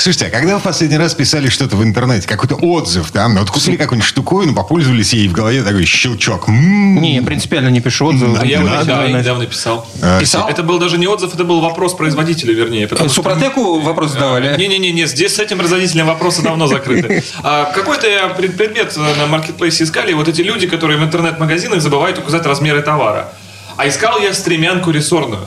Слушайте, а когда вы в последний раз писали что-то в интернете, какой-то отзыв, да, ну, вот купили какую-нибудь штуковину, попользовались ей, и в голове такой щелчок. М-м-м. Не, я принципиально не пишу отзывы. Да, А я недавно, писал. Писал? Это был даже не отзыв, это был вопрос производителя, вернее. что- Супротеку вопрос задавали? Не-не-не, здесь с этим производителем вопросы давно закрыты. А, Какой-то я пред- предмет на маркетплейсе искали, и вот эти люди, которые в интернет-магазинах забывают указать размеры товара. А искал я стремянку рессорную,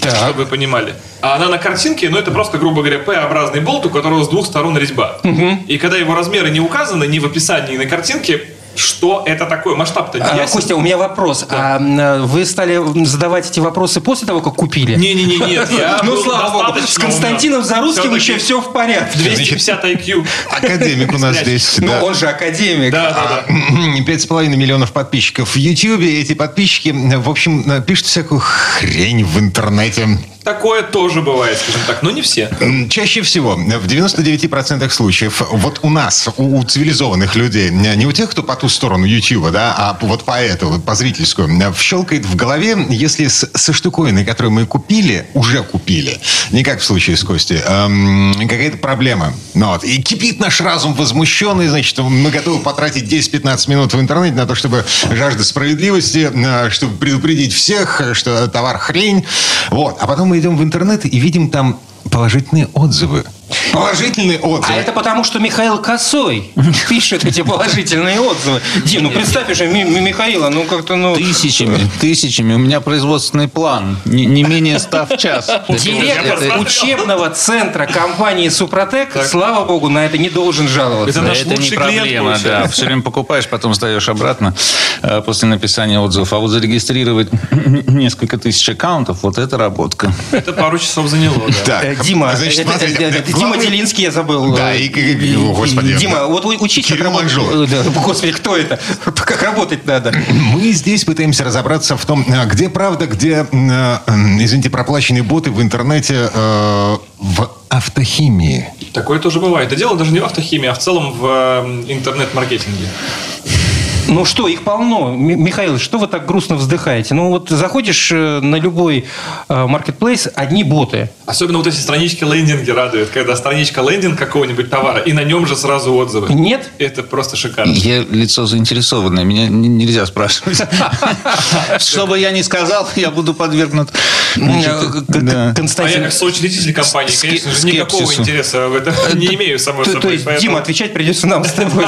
чтобы вы понимали. А она на картинке, ну это просто, грубо говоря, П-образный болт, у которого с двух сторон резьба. И когда его размеры не указаны ни в описании, ни на картинке, что это такое? Масштаб-то А, ясен. Костя, у меня вопрос. А м, вы стали задавать эти вопросы после того, как купили? Не-не-не, нет, Ну, слава богу, с Константином. Зарусским еще все в порядке. 250 IQ. Академик у нас здесь. Ну, да. он же академик. Да, да, да. Пять с половиной миллионов подписчиков в Ютьюбе. Эти подписчики, в общем, пишут всякую хрень в интернете. Такое тоже бывает, скажем так, но не все. Чаще всего, в 99% случаев, вот у нас, у, у цивилизованных людей, не у тех, кто по ту сторону Ютьюба, да, а вот по эту, по зрительскую, м, щелкает в голове, если с- со штуковиной, которую мы купили, уже купили, не как в случае с Костей, эм, какая-то проблема. Ну, вот, и кипит наш разум возмущенный, значит, мы готовы потратить 10-15 минут в интернете на то, чтобы жажда справедливости, э, чтобы предупредить всех, э, что товар хрень. Вот. А потом мы идем в интернет и видим там положительные отзывы. Положительные отзывы. А это потому, что Михаил Косой пишет эти положительные отзывы. Дим, ну представь уже Ми- Михаила, ну как-то, ну... Тысячами, тысячами. У меня производственный план. Не, не менее 100 в час. Директор Это- учебного центра компании Супротек, слава богу, на это не должен жаловаться. Это наш это не клиент проблема, да. Все время покупаешь, потом сдаешь обратно э, после написания отзывов. А вот зарегистрировать несколько тысяч аккаунтов, вот это работка. Это пару часов заняло, да. Так, Э, Дима, значит, смотрите, э, Дима Делинский, я забыл. Да, Э, и- и- и- о, господи. Дима, вот вы учите, Кирилл как работать. Э, да, Господи, кто это? Как работать надо? Мы здесь пытаемся разобраться в том, э, где правда, где, э, э, извините, проплаченные боты в интернете э, в автохимии. Такое тоже бывает. Да дело даже не в автохимии, а в целом в э, интернет-маркетинге. Ну что, их полно. Михаил, что вы так грустно вздыхаете? Ну вот заходишь э, на любой маркетплейс, одни боты. Особенно вот эти странички лендинги радуют, когда страничка лендинг какого-нибудь товара, и на нем же сразу отзывы. Нет? Это просто шикарно. Я лицо заинтересованное, меня нельзя спрашивать. Что бы я ни сказал, я буду подвергнут. значит, Э, к- к- да. А я Константин... как соучредитель компании, конечно же, никакого интереса в этом не имею, само То, собой. то есть, Дима, отвечать придется нам с тобой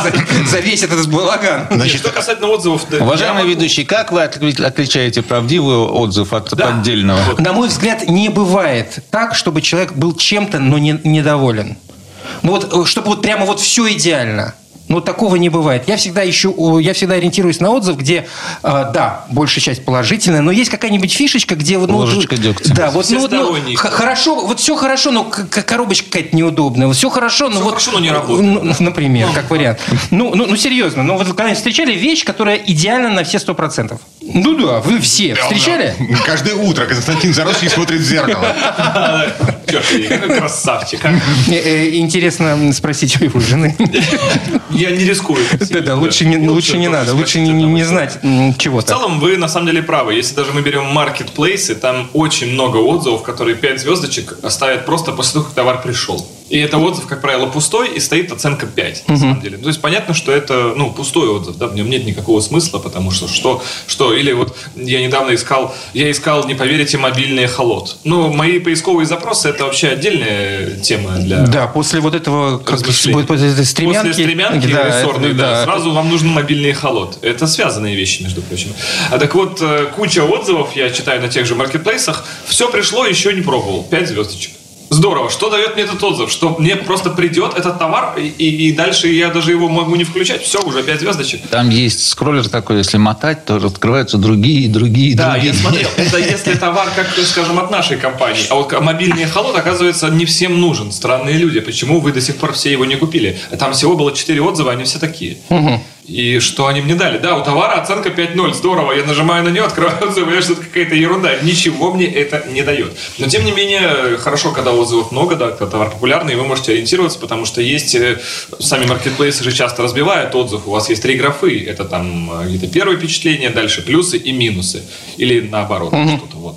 за, весь этот балаган. Значит, что касательно отзывов... Уважаемый могу- ведущий, как вы отли- отличаете правдивый отзыв от Да. поддельного? Вот. На мой взгляд, не бывает так, чтобы человек был чем-то, но не, недоволен. Ну вот, э, чтобы вот прямо вот все идеально. Ну, такого не бывает. Я всегда ищу, я всегда ориентируюсь на отзыв, где, э, да, большая часть положительная, но есть какая-нибудь фишечка, где вот... Ну, вот, Ложечка дегтя. Да, вот, ну, вот, ну, хорошо, вот все хорошо, но коробочка какая-то неудобная. Вот все хорошо, но Всё вот... хорошо, но не работает. ну, например, как вариант. Ну, ну, ну, серьезно, ну, вот вы когда-нибудь встречали вещь, которая идеальна на все сто процентов? Ну да, вы все встречали? Каждое утро Константин Заросский смотрит в зеркало. Красавчик. а. Э, э, Интересно спросить у его жены. Я не рискую. Да-да, лучше не, лучше не надо, лучше не, не знать м, В чего-то. целом, вы на самом деле правы. Если даже мы берем маркетплейсы, там очень много отзывов, которые 5 звездочек оставят просто после того, как товар пришел. И это отзыв, как правило, пустой, и стоит оценка 5, на самом деле. То есть понятно, что это ну, пустой отзыв, да, в нем нет никакого смысла, потому что что, что, или вот я недавно искал, я искал, не поверите, мобильный холод. Ну, мои поисковые запросы это вообще отдельная тема для Да, после вот этого как, после стремянки, После стремянки да, рессорной, это- да, сразу вам нужен мобильный холод. Это связанные вещи, между прочим. А так вот, э, куча отзывов я читаю на тех же маркетплейсах. Все пришло, еще не пробовал. Пять звездочек. Здорово. Что дает мне этот отзыв? Что мне просто придет этот товар, и, и дальше я даже его могу не включать. Все, уже пять звездочек. Там есть скроллер такой, если мотать, то открываются другие, другие, Да, другие. я смотрел. Это если товар, как, скажем, от нашей компании. А вот мобильный холод, оказывается, не всем нужен. Странные люди. Почему вы до сих пор все его не купили? Там всего было четыре отзыва, они все такие. И что они мне дали? Да, у товара оценка 5.0, здорово, я нажимаю на нее, открываю я что это какая-то ерунда. Ничего мне это не дает. Но, тем не менее, хорошо, когда отзывов много, да, когда товар популярный, и вы можете ориентироваться, потому что есть, э, сами маркетплейсы же часто разбивают отзыв, у вас есть три графы, это там э, где-то первое впечатление, дальше плюсы и минусы. Или наоборот, что-то вот.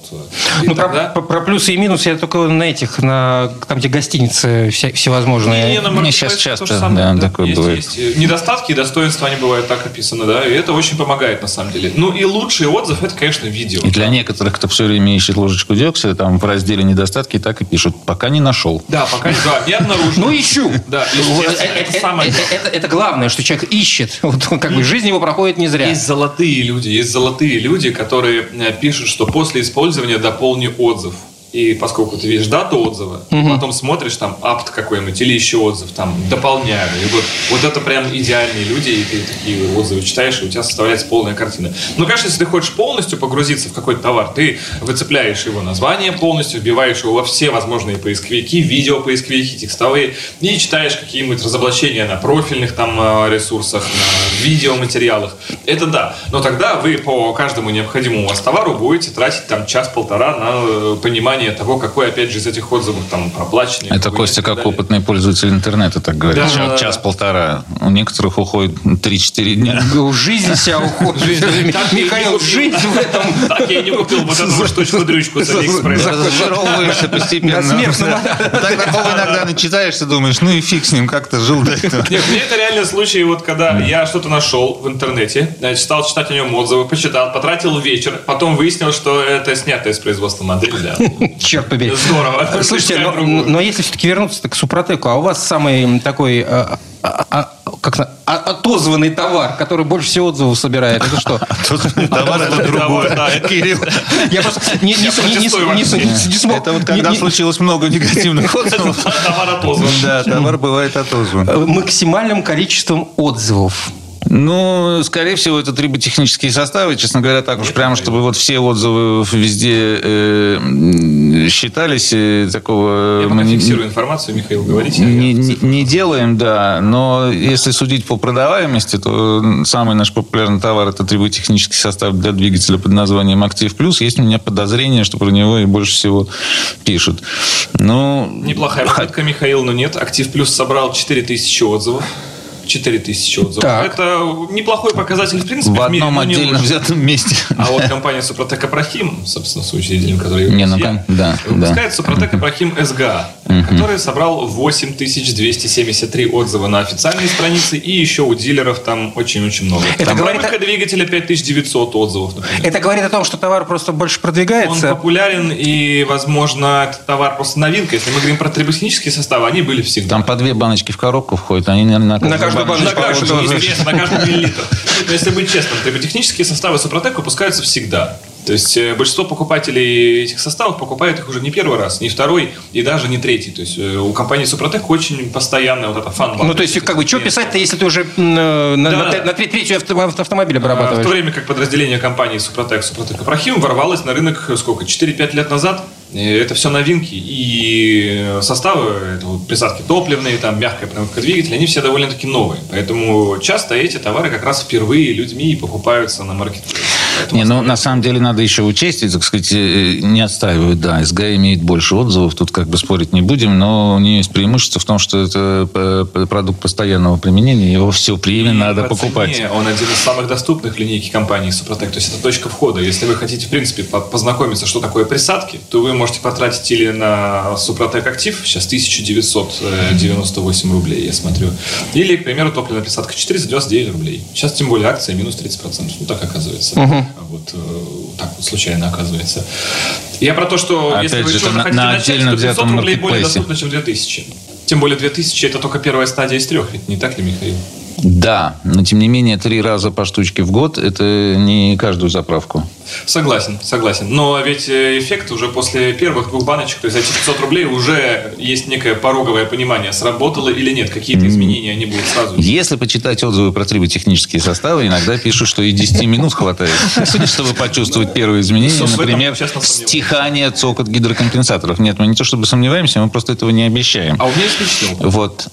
И Ну, тогда- про- про плюсы и минусы я только на этих, на там, где гостиницы вся- всевозможные. Не, на Мне маркетплейсах щас часто, самое, да, такое Есть, бывает. есть. Э, Недостатки и достоинства, они бывают так описаны, да, и это очень помогает на самом деле. Ну и лучший отзыв, это, конечно, видео. И для некоторых, кто все время ищет ложечку дегтя, там в разделе недостатки так и пишут, пока не нашел. Да, пока да, не обнаружено. Ну, ищу. Да, естественно, э, это э, самое это- главное. это- это главное, что человек ищет. Вот, как бы жизнь его проходит не зря. Есть золотые люди, есть золотые люди, которые э, пишут, что после использования дополни отзыв. И поскольку ты видишь дату отзыва, потом смотришь там апт какой-нибудь или еще отзыв, там дополняю. И вот, вот это прям идеальные люди, и ты такие отзывы читаешь, и у тебя составляется полная картина. Ну, конечно, если ты хочешь полностью погрузиться в какой-то товар, ты выцепляешь его название полностью, вбиваешь его во все возможные поисковики, видеопоисковики, текстовые, и читаешь какие-нибудь разоблачения на профильных там э, ресурсах, на видеоматериалах. Это да. Но тогда вы по каждому необходимому у вас товару будете тратить там час-полтора на э, понимание того, какой, опять же, из этих отзывов там проплаченный. Это Костя как опытный пользователь интернета так говорит. Да, Час- да, да. Час-полтора. У некоторых уходит 3-4 дня. Жизнь вся уходит. Михаил, жизнь в этом. Так я не купил вот эту штучку-дрючку с Алиэкспресса. Разочаровываешься постепенно. Так потом иногда начитаешься, думаешь, ну и фиг с ним, как-то жил до этого. Нет, мне это реально случай, вот когда я что-то нашел в интернете, э, стал читать о нем отзывы, почитал, потратил вечер, потом выяснил, что это снятое с производства модель, да. Черт побери. Здорово. Слушайте, Искать но, но если все-таки вернуться к Супротеку, а у вас самый такой а, а, а, как на- а- отозванный товар, который больше всего отзывов собирает, это что? Товар это другое. Да, это- Кирилл. Я просто не, смог. Это вот не- когда не- случилось много негативных отзывов. Товар отозван. Да, товар бывает отозван. э, максимальным количеством отзывов. Ну, скорее всего, это триботехнические составы. Честно говоря, так уж прямо, чтобы вот все отзывы везде э, считались, э, такого Я мы пока не- фиксирую информацию, Михаил, говорите. а не, не- не делаем, да. Но если судить по продаваемости, то самый наш популярный товар это триботехнический состав для двигателя под названием Актив Плюс. Есть у меня подозрение, что про него и больше всего пишут. Ну, Неплохая попытка, Михаил, но нет. Актив Плюс собрал 4000 отзывов. 4000 отзывов. Так. Это неплохой показатель, в принципе, в в мире, одном но не отдельно лучший. взятом месте. А вот компания Супротек Апрахим, собственно, соучредителем которой Не, ну, я, да, выпускает да. Супротек Апрахим СГА, который собрал 8273 отзыва на официальной странице и еще у дилеров там очень-очень много. Это там говорит пробка двигателя 5900 отзывов, например. Это говорит о том, что товар просто больше Он продвигается. популярен и, возможно, этот товар просто новинка. Если мы говорим про триботехнические составы, они были всегда. Там по две баночки в коробку входят, они наверное, На каждую На баночку каждую, тоже. естественно, на каждый миллилитр. Но если быть честным, триботехнические составы Супротек выпускаются всегда. То есть э, большинство покупателей этих составов покупают их уже не первый раз, не второй и даже не третий. То есть э, у компании Супротек очень постоянная вот эта фан Ну, то есть, как бы, что писать-то, если ты уже э, на, Да, на да. на тре- третью авто- автомобиль А, В обрабатываешь? то время как подразделение компании Супротек, Супротек Апрахим ворвалось на рынок сколько, 4-5 лет назад. Это все новинки. И составы, это вот присадки топливные, там мягкая пневматика двигателя, они все довольно-таки новые. Поэтому часто эти товары как раз впервые людьми покупаются на маркетплейсе. Поэтому Не, ну, на самом деле надо еще учесть, и, так сказать, э, не отстаивают, да, СГА имеет больше отзывов, тут как бы спорить не будем, но у нее есть преимущество в том, что это п- продукт постоянного применения, его все время И надо по покупать. цене Он один из самых доступных в линейке компании Супротек. То есть это точка входа. Если вы хотите, в принципе, по- познакомиться, что такое присадки, то вы можете потратить или на Супротек Актив, сейчас 1998 рублей, я смотрю, или, к примеру, топливная присадка 499 рублей. Сейчас, тем более, акция минус 30%. Ну, так оказывается. Вот э, так вот случайно оказывается. Я про то, что Опять если вы же, что-то на- хотите на начать, то 500 взятом рублей более доступно, чем 2000. Тем более 2000 это только первая стадия из трех, ведь не так ли, Михаил? Да, но тем не менее, три раза по штучке в год – это не каждую заправку. Согласен, согласен. Но ведь э, эффект уже после первых двух баночек, то есть за эти 500 рублей уже есть некое пороговое понимание, сработало или нет, какие-то изменения они будут сразу. Если почитать отзывы про триботехнические составы, иногда пишут, что и 10 минут хватает, чтобы почувствовать первые изменения. Например, стихание, цокот гидрокомпенсаторов. Нет, мы не то чтобы сомневаемся, мы просто этого не обещаем. А у меня есть личный опыт. Вот.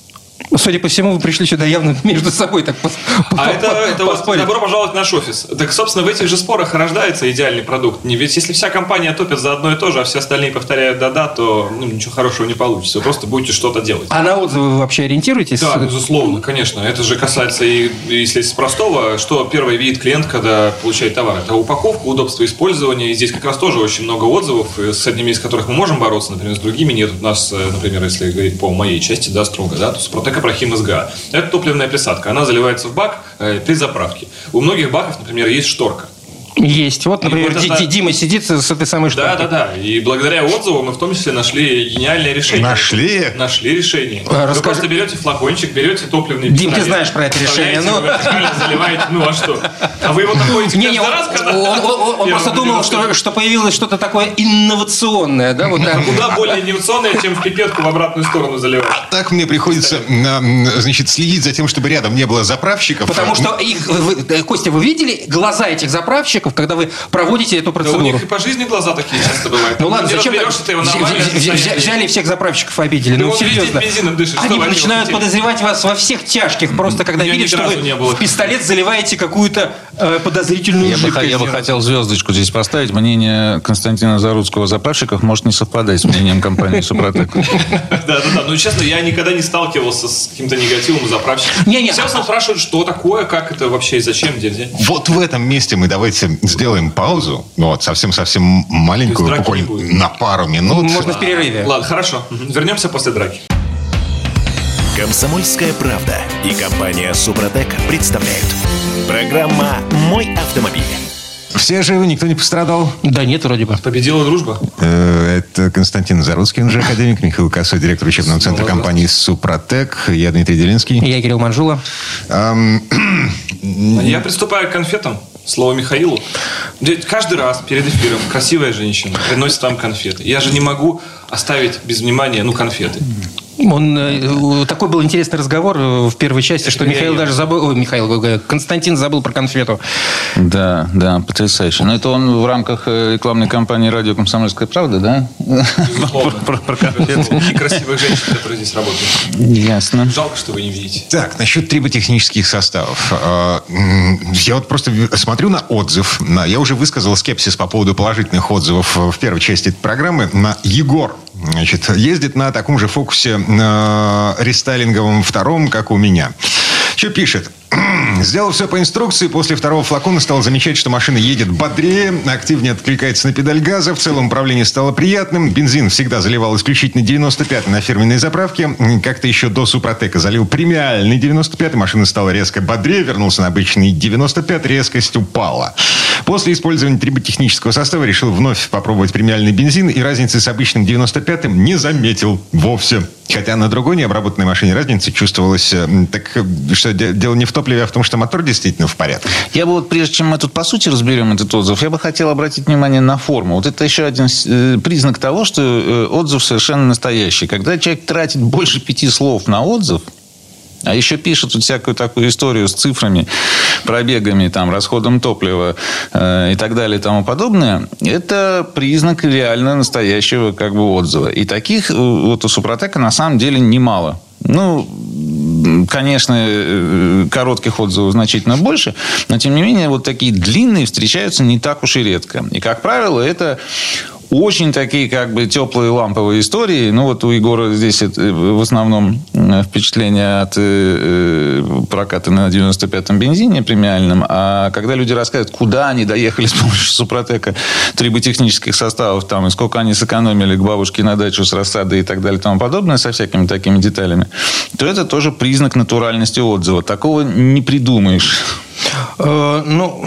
Судя по всему, вы пришли сюда явно между собой так пос- А это, это вот добро пожаловать в наш офис. Так, собственно, в этих же спорах рождается идеальный продукт. Не, ведь если вся компания топит за одно и то же, а все остальные повторяют да-да, то ну, ничего хорошего не получится. Вы просто будете что-то делать. А на отзывы вы вообще ориентируетесь? Да, безусловно, конечно. Это же касается и, если с простого, что первый видит клиент, когда получает товар. Это упаковка, удобство использования. И здесь как раз тоже очень много отзывов, и с одними из которых мы можем бороться, например, с другими нет. У нас, э, например, если говорить по моей части, да, строго, да, то Супротек Апрахим СГА. Это топливная присадка. Она заливается в бак э, при заправке. У многих баков, например, есть шторка. Есть. Вот, например, вот Ди- это- Ди- Дима сидит с этой самой Да, шторкой. да, да. И благодаря отзыву мы в том числе нашли гениальное решение. Нашли? Нашли решение. А, Вы расскажи. просто берете флакончик, берете топливный Дим, ты пистолет, знаешь про это решение, ну. заливаете, ну а что? А вы его находите Не, не, он, раз, когда... он- он- он просто думал, что, что появилось что-то такое инновационное, да, вот. Куда более инновационное, чем в пипетку в обратную сторону заливать. Так мне приходится, значит, следить за тем, чтобы рядом не было заправщиков. Потому что их, Костя, вы видели глаза этих заправщиков, когда вы проводите эту Да у процедуру? них и по жизни глаза такие часто бывают. Ну ладно, зачем так? ты его. Взяли всех заправщиков обидели. Ну, везде серьезно. Они начинают подозревать вас во всех тяжких, просто когда видят, что вы в пистолет заливаете какую-то э, подозрительную жидкость. я бы хотел звездочку здесь поставить. Мнение Константина Заруцкого о заправщиках может не совпадать с мнением компании Супротек. Да, да, да. Ну, честно, я никогда не сталкивался с каким-то негативом у заправщиков. Не-не. Все спрашивают, что такое, как это вообще и зачем, где. Вот в этом месте мы давайте сделаем паузу. Вот, совсем-совсем маленькую, буквально на пару минут. Можно в перерыве. Ладно, хорошо. Вернемся после драки. Комсомольская правда и компания Супротек представляют. Программа «Мой автомобиль». Все живы, никто не пострадал. Да нет, вроде бы. Победила дружба. Э, Это Константин Заруцкий, он же академик, Михаил Косой, директор учебного центра компании «Супротек». Я Дмитрий Делинский. Я Кирилл Манжула. Я приступаю к конфетам. Слово Михаилу. Каждый раз перед эфиром красивая женщина приносит вам конфеты. Я же не могу оставить без внимания, ну, конфеты. Он, э, такой был интересный разговор э, в первой части, что Михаил даже забыл, ой, Михаил, э, Константин забыл про конфету. Да, да, потрясающе. Но это он в рамках рекламной кампании «Радио Комсомольская правда», да? Безусловно. Про- про конфеты. И красивых женщин, которые здесь работают. Ясно. Жалко, что вы не видите. Так, насчет триботехнических составов. А, Я вот просто смотрю на отзыв. Я уже высказал скепсис по поводу положительных отзывов в первой части этой программы. На Егор. Значит, ездит на таком же фокусе на рестайлинговом втором, как у меня. Что пишет? Сделал все по инструкции. После второго флакона стал замечать, что машина едет бодрее, активнее откликается на педаль газа. В целом управление стало приятным. Бензин всегда заливал исключительно 95 на фирменной заправке. Как-то еще до Супротека залил премиальный 95 машина стала резко бодрее, вернулся на обычный 95 резкость упала. После использования триботехнического состава решил вновь попробовать премиальный бензин и разницы с обычным 95-м не заметил вовсе. Хотя на другой необработанной машине разница чувствовалась. э, Так э, что де- дело не в топливе, а в том, что мотор действительно в порядке. Я бы вот, прежде чем мы тут по сути разберем этот отзыв, я бы хотел обратить внимание на форму. Вот это еще один э, признак того, что э, отзыв совершенно настоящий. Когда человек тратит больше пяти слов на отзыв, а еще пишет вот всякую такую историю с цифрами, пробегами, там, расходом топлива э, и так далее и тому подобное, это признак реально настоящего как бы отзыва. И таких э, вот у Супротека на самом деле немало. Ну, конечно, э, коротких отзывов значительно больше, но тем не менее вот такие длинные встречаются не так уж и редко. И, как правило, это очень такие как бы теплые ламповые истории. Ну, вот у Егора здесь э, в основном э, впечатление от э, проката на 95-м бензине премиальном. А когда люди рассказывают, куда они доехали с помощью Супротека триботехнических составов, там, и сколько они сэкономили к бабушке на дачу с рассадой и так далее и тому подобное, со всякими такими деталями, то это тоже признак натуральности отзыва. Такого не придумаешь. Э, Ну,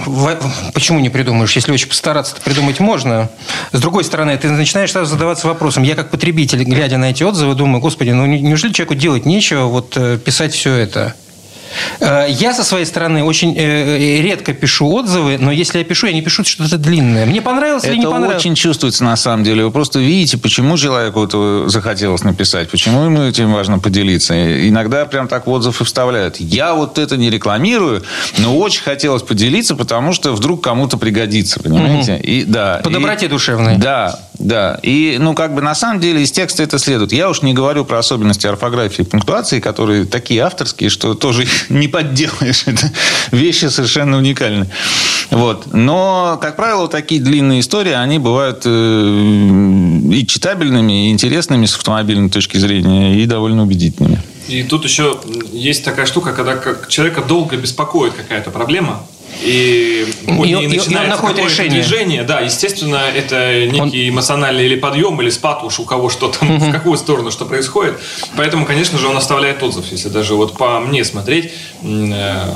почему не придумаешь? Если очень постараться, то придумать можно. С другой стороны, ты начинаешь сразу задаваться вопросом. Я как потребитель, глядя на эти отзывы, думаю, господи, ну не- неужели человеку делать нечего вот э, писать все это? Э, Я со своей стороны очень э, редко пишу отзывы, но если я пишу, я не пишу что-то длинное. Мне понравилось или не Это понравилось? очень чувствуется на самом деле. Вы просто видите, почему человеку это захотелось написать, почему ему этим важно поделиться. И Иногда прям так в отзыв и вставляют. Я вот это не рекламирую, но очень хотелось поделиться, потому что вдруг кому-то пригодится, понимаете? И да. По и- доброте душевной. Да. Да, и, ну, как бы, на самом деле, из текста это следует. Я уж не говорю про особенности орфографии и пунктуации, которые такие авторские, что тоже не подделаешь. Это вещи совершенно уникальные. Вот. Но, как правило, такие длинные истории, они бывают э, и читабельными, и интересными с автомобильной точки зрения, и довольно убедительными. И тут еще есть такая штука, когда человека долго беспокоит какая-то проблема, и по И он- и он начинается находит решение. движение. Да, естественно, это некий эмоциональный или подъем, или спад уж у кого что там, в какую сторону что происходит. Поэтому, конечно же, он оставляет отзыв. Если даже вот по мне смотреть, э,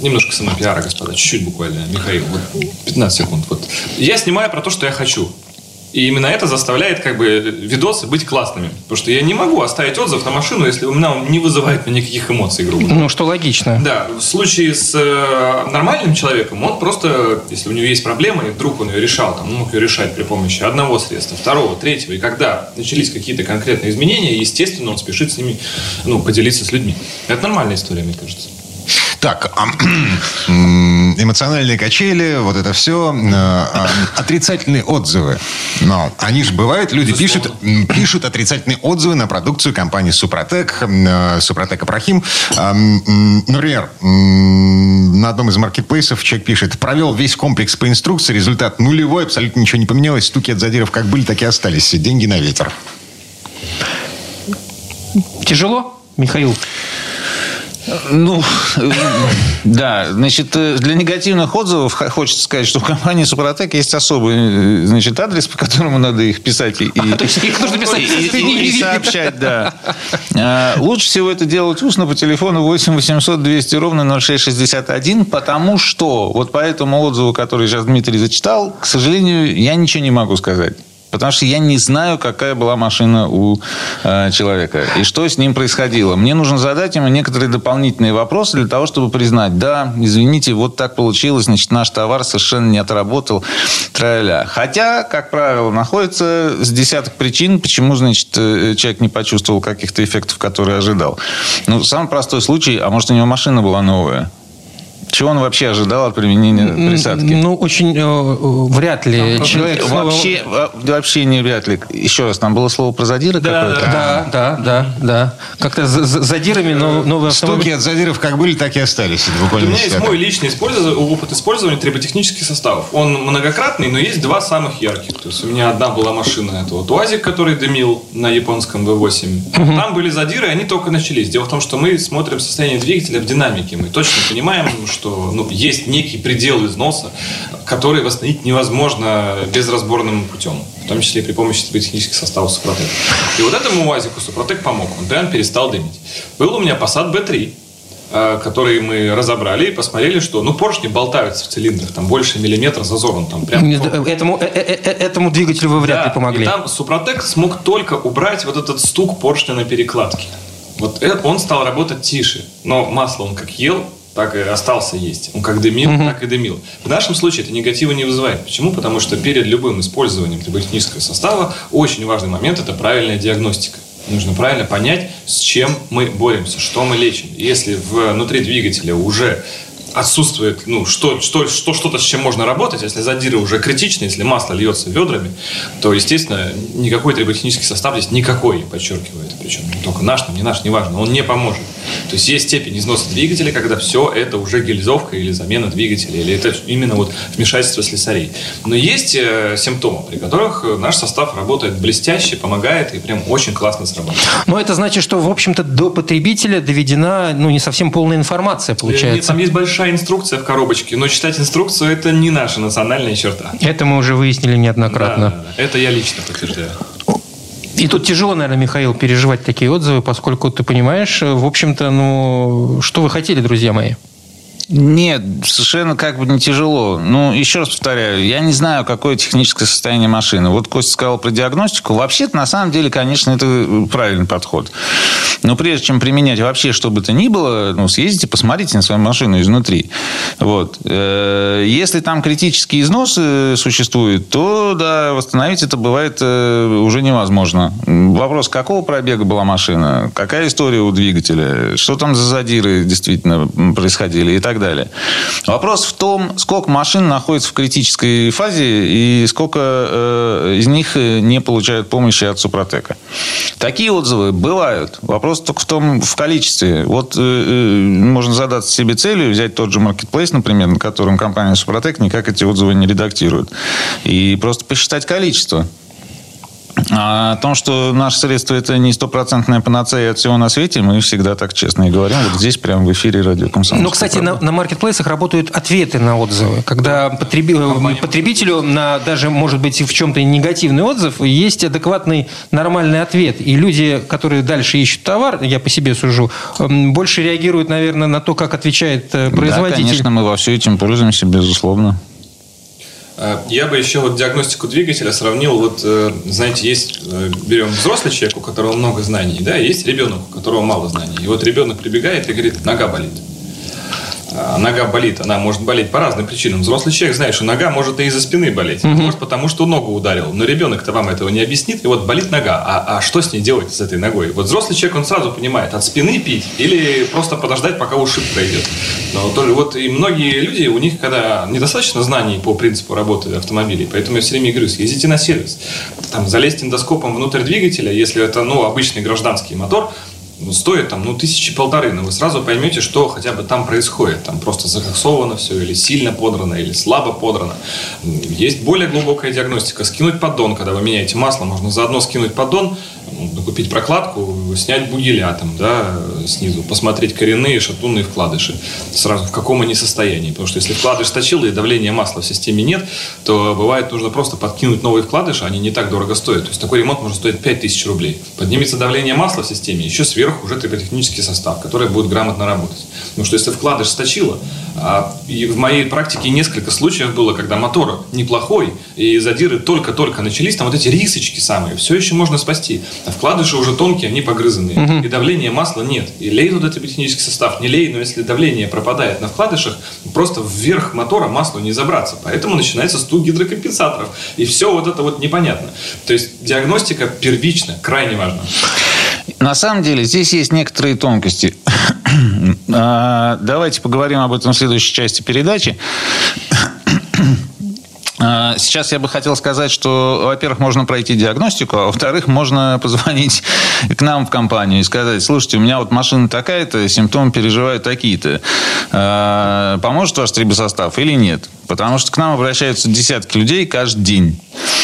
немножко самопиара, господа, чуть-чуть буквально, Михаил, вот 15 секунд. Вот. Я снимаю про то, что я хочу. И именно это заставляет как бы видосы быть классными. Потому что я не могу оставить отзыв на машину, если у меня он не вызывает мне никаких эмоций, грубо говоря. Ну, что логично. Да, в случае с э, нормальным человеком, он просто, если у него есть проблема, и вдруг он ее решал, там, он мог ее решать при помощи одного средства, второго, третьего, и когда начались какие-то конкретные изменения, естественно, он спешит с ними, ну, поделиться с людьми. Это нормальная история, мне кажется. Так, а, эмоциональные качели, вот это все, отрицательные отзывы. Но они же бывают, люди пишут, пишут отрицательные отзывы на продукцию компании Супротек, э, Супротек Апрахим. А, Например, на одном из маркетплейсов человек пишет, провел весь комплекс по инструкции, результат нулевой, абсолютно ничего не поменялось, стуки от задиров как были, так и остались, деньги на ветер. Тяжело, Михаил? Ну, э, да, значит, э, для негативных отзывов хочется сказать, что у компании Супротек есть особый, э, значит, адрес, по которому надо их писать и, и- А, то есть их нужно писать и- и- не- не и видно. сообщать, да. А, Лучше всего это делать устно по телефону 8 800 200 ровно 0661, потому что вот по этому отзыву, который сейчас Дмитрий зачитал, к сожалению, я ничего не могу сказать. Потому что я не знаю, какая была машина у э, человека и что с ним происходило. Мне нужно задать ему некоторые дополнительные вопросы для того, чтобы признать, да, извините, вот так получилось, значит, наш товар совершенно не отработал, траля. Хотя, как правило, находится с десяток причин, почему, значит, э, человек не почувствовал каких-то эффектов, которые ожидал. Ну, самый простой случай, а может, у него машина была новая. Чего он вообще ожидал от применения присадки? Ну, очень э, э, вряд ли человек... с новым- Вообще, во- вообще не вряд ли. Еще раз, там было слово про задиры какое-то? Да, да, да, да. Как-то за- за- задирами но- новый Стуки автомобиль... от задиров как были, так и остались. У меня есть мой личный опыт использования триботехнических составов. Он многократный, но есть два самых ярких. То есть у меня одна была машина, это вот УАЗик, который дымил на японском V8. Там были задиры, они только начались. Дело в том, что мы смотрим состояние двигателя в динамике. Мы точно понимаем, что ну, есть некий предел износа, который восстановить невозможно безразборным путем. В том числе и при помощи триботехнических составов Супротек. И вот этому УАЗику Супротек помог. Он прям перестал дымить. Был у меня Passat B3 э, который мы разобрали и посмотрели, что ну поршни болтаются в цилиндрах, там больше миллиметра зазор, он там прям... Этому, э- э- э- этому двигателю вы вряд Да, ли помогли. И там Супротек смог только убрать вот этот стук поршня на перекладке. Вот это, он стал работать тише, но масло он как ел, так и остался есть. Он как дымил, так и дымил. В нашем случае это негатива не вызывает. Почему? Потому что перед любым использованием триботехнического состава очень важный момент – это правильная диагностика. Нужно правильно понять, с чем мы боремся, что мы лечим. Если внутри двигателя уже отсутствует, ну, что, что, что, что-то, с чем можно работать, если задиры уже критичны, если масло льется ведрами, то, естественно, никакой триботехнический состав здесь никакой, я подчеркиваю это, причем только наш, не наш, неважно, он не поможет. То есть есть степень износа двигателя, когда все это уже гильзовка или замена двигателя, или это именно вот вмешательство слесарей. Но есть э, симптомы, при которых э, наш состав работает блестяще, помогает и прям очень классно срабатывает. Но это значит, что, в общем-то, до потребителя доведена ну, не совсем полная информация, Э, получается. Там есть большая инструкция в коробочке, но читать инструкцию это не наша национальная черта. Это мы уже выяснили неоднократно. Да. Это я лично подтверждаю. И тут тяжело, наверное, Михаил, переживать такие отзывы, поскольку ты понимаешь, э, в общем-то, ну, что вы хотели, друзья мои? Нет, совершенно как бы не тяжело. Ну, еще раз повторяю, я не знаю, какое техническое состояние машины. Вот Костя сказал про диагностику. Вообще-то, на самом деле, конечно, это правильный подход. Но прежде чем применять вообще что бы то ни было, ну, съездите, посмотрите на свою машину изнутри. Вот. Э, если там критические износы существуют, то да, восстановить это бывает э, уже невозможно. Вопрос, какого пробега была машина, какая история у двигателя, что там за задиры действительно происходили и так далее. Вопрос в том, сколько машин находится в критической фазе и сколько э, из них не получают помощи от Супротека. Такие отзывы бывают. Вопрос только в том, в количестве. Вот можно задаться себе целью, взять тот же Marketplace, например, на котором компания Супротек никак эти отзывы не редактирует. И просто посчитать количество. А о том, что наше средство это не стопроцентная панацея от всего на свете, мы всегда так честно и говорим. Вот здесь прямо в эфире радио Комсомольская Ну, кстати, на, на маркетплейсах работают ответы на отзывы. Когда потреби... потребителю на даже, может быть, в чем-то негативный отзыв, есть адекватный нормальный ответ. И люди, которые дальше ищут товар, я по себе сужу, больше реагируют, наверное, на то, как отвечает производитель. Да, конечно, мы во все этим пользуемся, безусловно. Э, я бы еще вот диагностику двигателя сравнил, вот, э, знаете, есть, э, берем взрослый человек, у которого много знаний, да, есть ребенок, у которого мало знаний. И вот ребенок прибегает и говорит, нога болит. А, нога болит, она может болеть по разным причинам. Взрослый человек знает, что нога может и из-за спины болеть. Угу. Может, потому что ногу ударил. Но ребенок-то вам этого не объяснит. И вот болит нога. А, а что с ней делать, с этой ногой? Вот взрослый человек, он сразу понимает, от спины пить или просто подождать, пока ушиб пройдет. Но то, вот и многие люди, у них когда недостаточно знаний по принципу работы автомобилей. Поэтому я все время говорю, съездите на сервис. Там залезьте эндоскопом внутрь двигателя, если это ну, обычный гражданский мотор, стоит там, ну, тысячи полторы, но вы сразу поймете, что хотя бы там происходит. Там просто закоксовано все, или сильно подрано, или слабо подрано. Есть более глубокая диагностика. Скинуть поддон, когда вы меняете масло, можно заодно скинуть поддон, купить прокладку, снять бугеля там, да, снизу, посмотреть коренные шатунные вкладыши. Сразу в каком они состоянии. Потому что если вкладыш сточил и давления масла в системе нет, то бывает нужно просто подкинуть новые вкладыши, они не так дорого стоят. То есть такой ремонт может стоить 5000 рублей. Поднимется давление масла в системе, еще сверху уже триботехнический состав, который будет грамотно работать. Потому что если вкладыш сточило, а, и в моей практике несколько случаев было, когда мотор неплохой, и задиры только-только начались, там вот эти рисочки самые, все еще можно спасти. А вкладыши уже тонкие, они погрызанные. Угу. И давления масла нет. И лей туда технический состав, не лей, но если давление пропадает на вкладышах, просто вверх мотора маслу не забраться. Поэтому начинается стук гидрокомпенсаторов. И все вот это вот непонятно. То есть диагностика первична, крайне важна. На самом деле здесь есть некоторые тонкости. А, давайте поговорим об этом в следующей части передачи. А, сейчас я бы хотел сказать, что, во-первых, можно пройти диагностику, а во-вторых, можно позвонить к нам в компанию и сказать, слушайте, у меня вот машина такая-то, симптомы переживают такие-то. А, поможет ваш трибосостав или нет? Потому что к нам обращаются десятки людей каждый день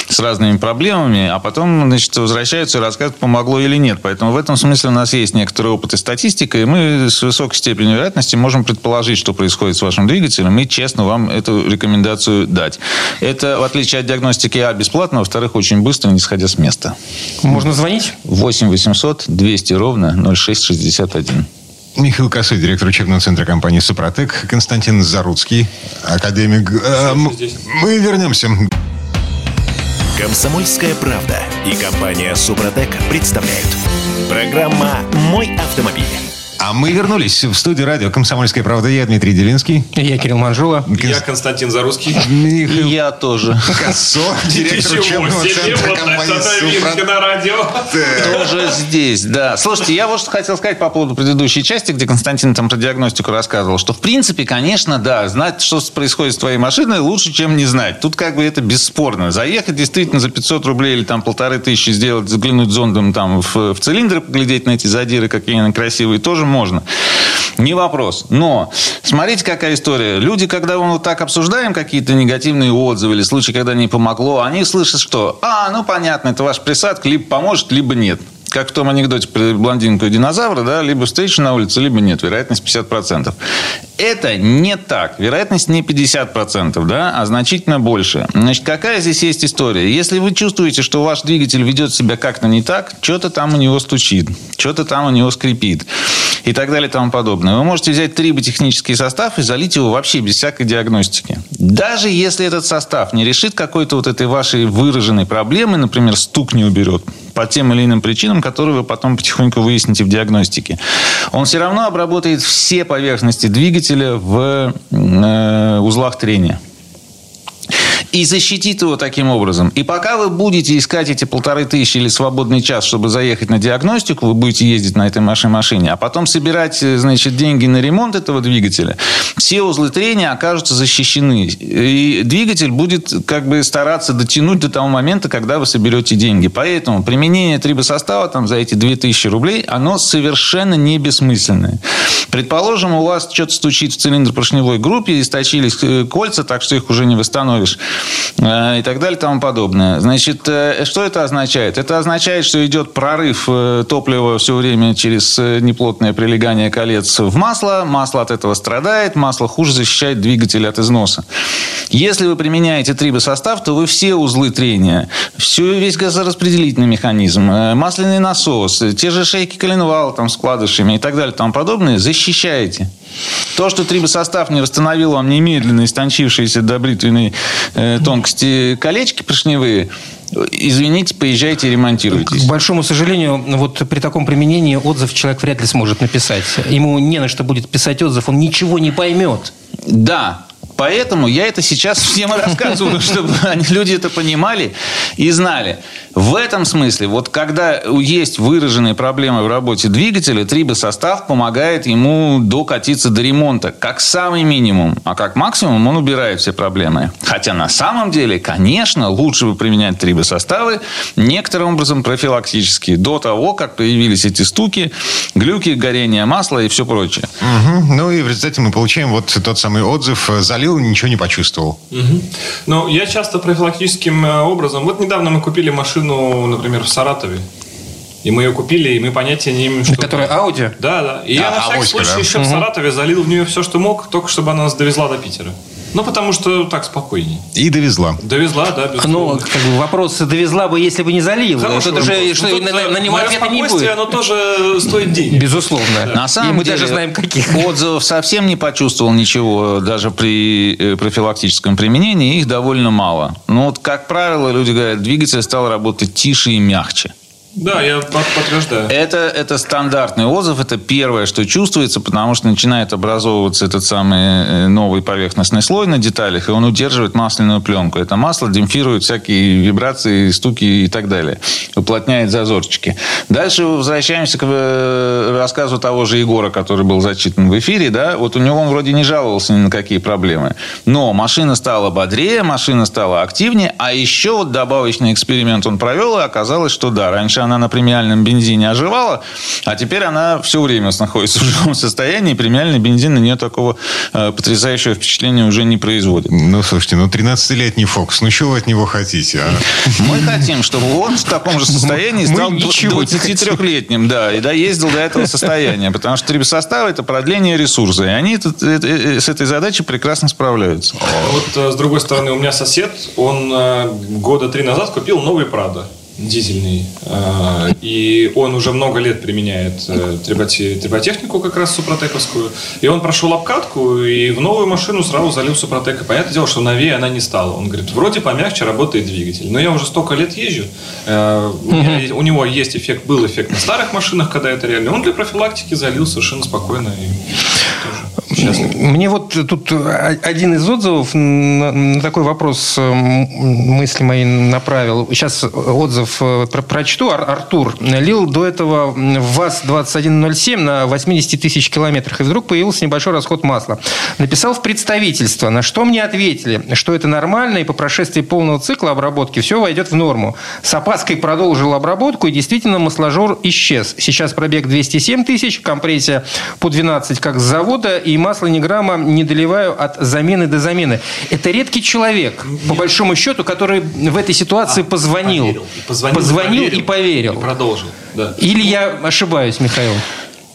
с разными проблемами, а потом значит, возвращаются и рассказывают, помогло или нет. Поэтому в этом смысле у нас есть некоторый опыт и статистика, и мы с высокой степенью вероятности можем предположить, что происходит с вашим двигателем, и честно вам эту рекомендацию дать. Это, в отличие от диагностики А, бесплатно, во-вторых, очень быстро, не сходя с места. Можно звонить? 8 800 200 ровно 0661. Михаил Косой, директор учебного центра компании «Супротек», Константин Заруцкий, академик. Э, мы вернемся. Комсомольская правда и компания «Супротек» представляют. Программа «Мой автомобиль». А мы вернулись в студию радио «Комсомольская правда». Я Дмитрий Делинский. Я Кирилл Манжула. Я Константин Зарусский. Михаил... Я тоже. Косо, директор учебного центра компании «Супротек». на радио. Тоже здесь, да. Слушайте, я вот что хотел сказать по поводу предыдущей части, где Константин там про диагностику рассказывал, что в принципе, конечно, да, знать, что происходит с твоей машиной, лучше, чем не знать. Тут как бы это бесспорно. Заехать действительно за 500 рублей или там полторы тысячи сделать, заглянуть зондом там в, в цилиндр, поглядеть на эти задиры, какие они красивые, тоже можно. Не вопрос. Но смотрите, какая история. Люди, когда мы вот так обсуждаем какие-то негативные отзывы или случаи, когда не помогло, они слышат, что «А, ну понятно, это ваш присадка, либо поможет, либо нет» как в том анекдоте про блондинку и динозавра, да, либо встреча на улице, либо нет. Вероятность 50%. Это не так. Вероятность не 50%, да, а значительно больше. Значит, какая здесь есть история? Если вы чувствуете, что ваш двигатель ведет себя как-то не так, что-то там у него стучит, что-то там у него скрипит и так далее и тому подобное. Вы можете взять триботехнический состав и залить его вообще без всякой диагностики. Даже если этот состав не решит какой-то вот этой вашей выраженной проблемы, например, стук не уберет по тем или иным причинам, которые вы потом потихоньку выясните в диагностике, он все равно обработает все поверхности двигателя в э, узлах трения и защитит его таким образом. И пока вы будете искать эти полторы тысячи или свободный час, чтобы заехать на диагностику, вы будете ездить на этой машине, машине, а потом собирать, э, значит, деньги на ремонт этого двигателя, все узлы трения окажутся защищены. И двигатель будет как бы стараться дотянуть до того момента, когда вы соберете деньги. Поэтому применение трибосостава там за эти 2000 рублей, оно совершенно не бессмысленное. Предположим, у вас что-то стучит в цилиндр поршневой группе, источились э, кольца, так что их уже не восстановишь. Э, и так далее и тому подобное. Значит, э, что это означает? Это означает, что идет прорыв э, топлива все время через неплотное прилегание колец в масло. Масло от этого страдает, масло хуже защищает двигатель от износа. Если вы применяете трибосостав, то вы все узлы трения, все, весь газораспределительный механизм, масляный насос, те же шейки коленвал там, с вкладышами и так далее и тому подобное защищаете. То, что трибосостав не восстановил вам немедленно истончившиеся до бритвенной э, тонкости колечки поршневые, извините, поезжайте и ремонтируйтесь. К большому сожалению, вот при таком применении отзыв человек вряд ли сможет написать. Ему не на что будет писать отзыв, он ничего не поймет. Да, Поэтому я это сейчас всем рассказываю, чтобы люди это понимали и знали. В этом смысле, вот когда есть выраженные проблемы в работе двигателя, трибосостав помогает ему докатиться до ремонта, как самый минимум. А как максимум он убирает все проблемы. Хотя на самом деле, конечно, лучше бы применять трибосоставы некоторым образом профилактические, до того, как появились эти стуки, глюки, горение масла и все прочее. Угу. Ну и в результате мы получаем вот тот самый отзыв «залил ходил, ничего не почувствовал. Угу. Ну, я часто профилактическим э, образом... Вот недавно мы купили машину, например, в Саратове. И мы ее купили, и мы понятия не имеем, что... Которая Ауди? Да, да. И а, я на всякий случай да? еще угу. в Саратове залил в нее все, что мог, только чтобы она нас довезла до Питера. Ну, потому что так спокойнее. И довезла. Довезла, да, безусловно. Ну, как бы вопрос, довезла бы, если бы не залила. Хороший Это же, что, Ну, тут, на, э, на него ответа не будет. оно тоже стоит денег. Безусловно. На самом И мы деле, даже знаем, каких. отзывов совсем не почувствовал ничего, даже при э, профилактическом применении, их довольно мало. Но вот, как правило, люди говорят, двигатель стал работать тише и мягче. Да, я под- подтверждаю. Это, это стандартный отзыв, это первое, что чувствуется, потому что начинает образовываться этот самый э, новый поверхностный слой на деталях, и он удерживает масляную пленку. Это масло демпфирует всякие вибрации, стуки и так далее. Уплотняет зазорчики. Дальше возвращаемся к э, рассказу того же Егора, который был зачитан в эфире. Да? Вот у него он вроде не жаловался ни на какие проблемы. Но машина стала бодрее, машина стала активнее, а еще вот добавочный эксперимент он провел, и оказалось, что да, раньше она на премиальном бензине оживала, а теперь она все время находится в живом состоянии, и премиальный бензин на нее такого э, потрясающего впечатления уже не производит. Ну, слушайте, ну 13-летний Фокс, ну чего вы от него хотите, а? Мы хотим, чтобы он в таком же состоянии Мы стал ничего не 23-летним, да, и доездил до этого состояния, потому что трибосоставы – это продление ресурса, и они тут, э, э, с этой задачей прекрасно справляются. Вот э, с другой стороны, у меня сосед, он э, года три назад купил новый Прадо дизельный. Э, И он уже много лет применяет э, триботе- триботехнику как раз супротековскую. И он прошел обкатку и в новую машину сразу залил супротек. И понятное дело, что новее она не стала. Он говорит, вроде помягче работает двигатель. Но я уже столько лет езжу. э, у него есть эффект, был эффект на старых машинах, когда это реально. Он для профилактики залил совершенно спокойно. И счастлив. Мне вот тут один из отзывов на такой вопрос э, м, мысли мои направил. Сейчас отзыв э, про- прочту. Ар- Артур лил до этого в ВАЗ-2107 на 80 тысяч километрах, и вдруг появился небольшой расход масла. Написал в представительство, на что мне ответили, что это нормально, и по прошествии полного цикла обработки все войдет в норму. С опаской продолжил обработку, и действительно масложор исчез. Сейчас пробег 207 тысяч, компрессия по 12, как с завода, и масло ни грамма не доливаю от замены до замены. Это редкий человек, по большому счету, который в этой ситуации позвонил. Поверил. И позвонил, Позвонил и и поверил. И продолжил. Да. Или я ошибаюсь, Михаил?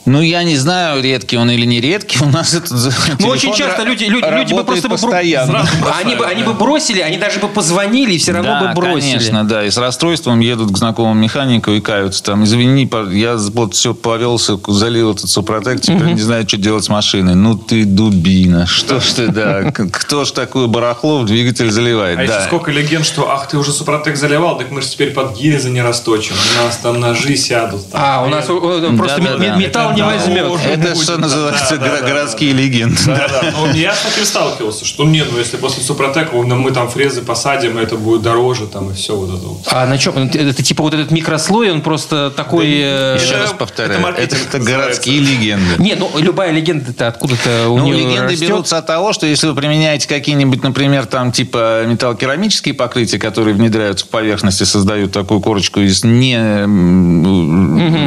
Ну, я не знаю, редкий он или не редкий. У нас этот Ну, очень часто люди, люди, люди бы просто бы, постоянно. они бы, они бы бросили, они даже бы позвонили и все равно да, бы бросили. конечно, да. И с расстройством едут к знакомому механику и каются. Там, извини, я вот все повелся, залил этот супротек, теперь не знаю, что делать с машиной. Ну, ты дубина. Что ж ты, да. Кто ж такую барахло в двигатель заливает? А да. еще сколько легенд, что ах, ты уже супротек заливал, так мы же теперь под гильзы не расточим. У нас там ножи сядут. Там, А, у нас просто металл не возьмет. Это будет. что называется Да, да, горо- да, городские легенды. Да, да. Но я с таким сталкивался, что не, ну если после супротека ну, мы там фрезы посадим, это будет дороже, там и все вот это вот. А на чем? Это, это типа вот этот микрослой, он просто такой... э, Еще Это- раз это повторяю, это, это городские легенды. Не, ну любая легенда-то откуда-то у Ну, нее легенды растет. берутся от того, что если вы применяете какие-нибудь, например, там типа металлокерамические покрытия, которые внедряются в поверхности, создают такую корочку из не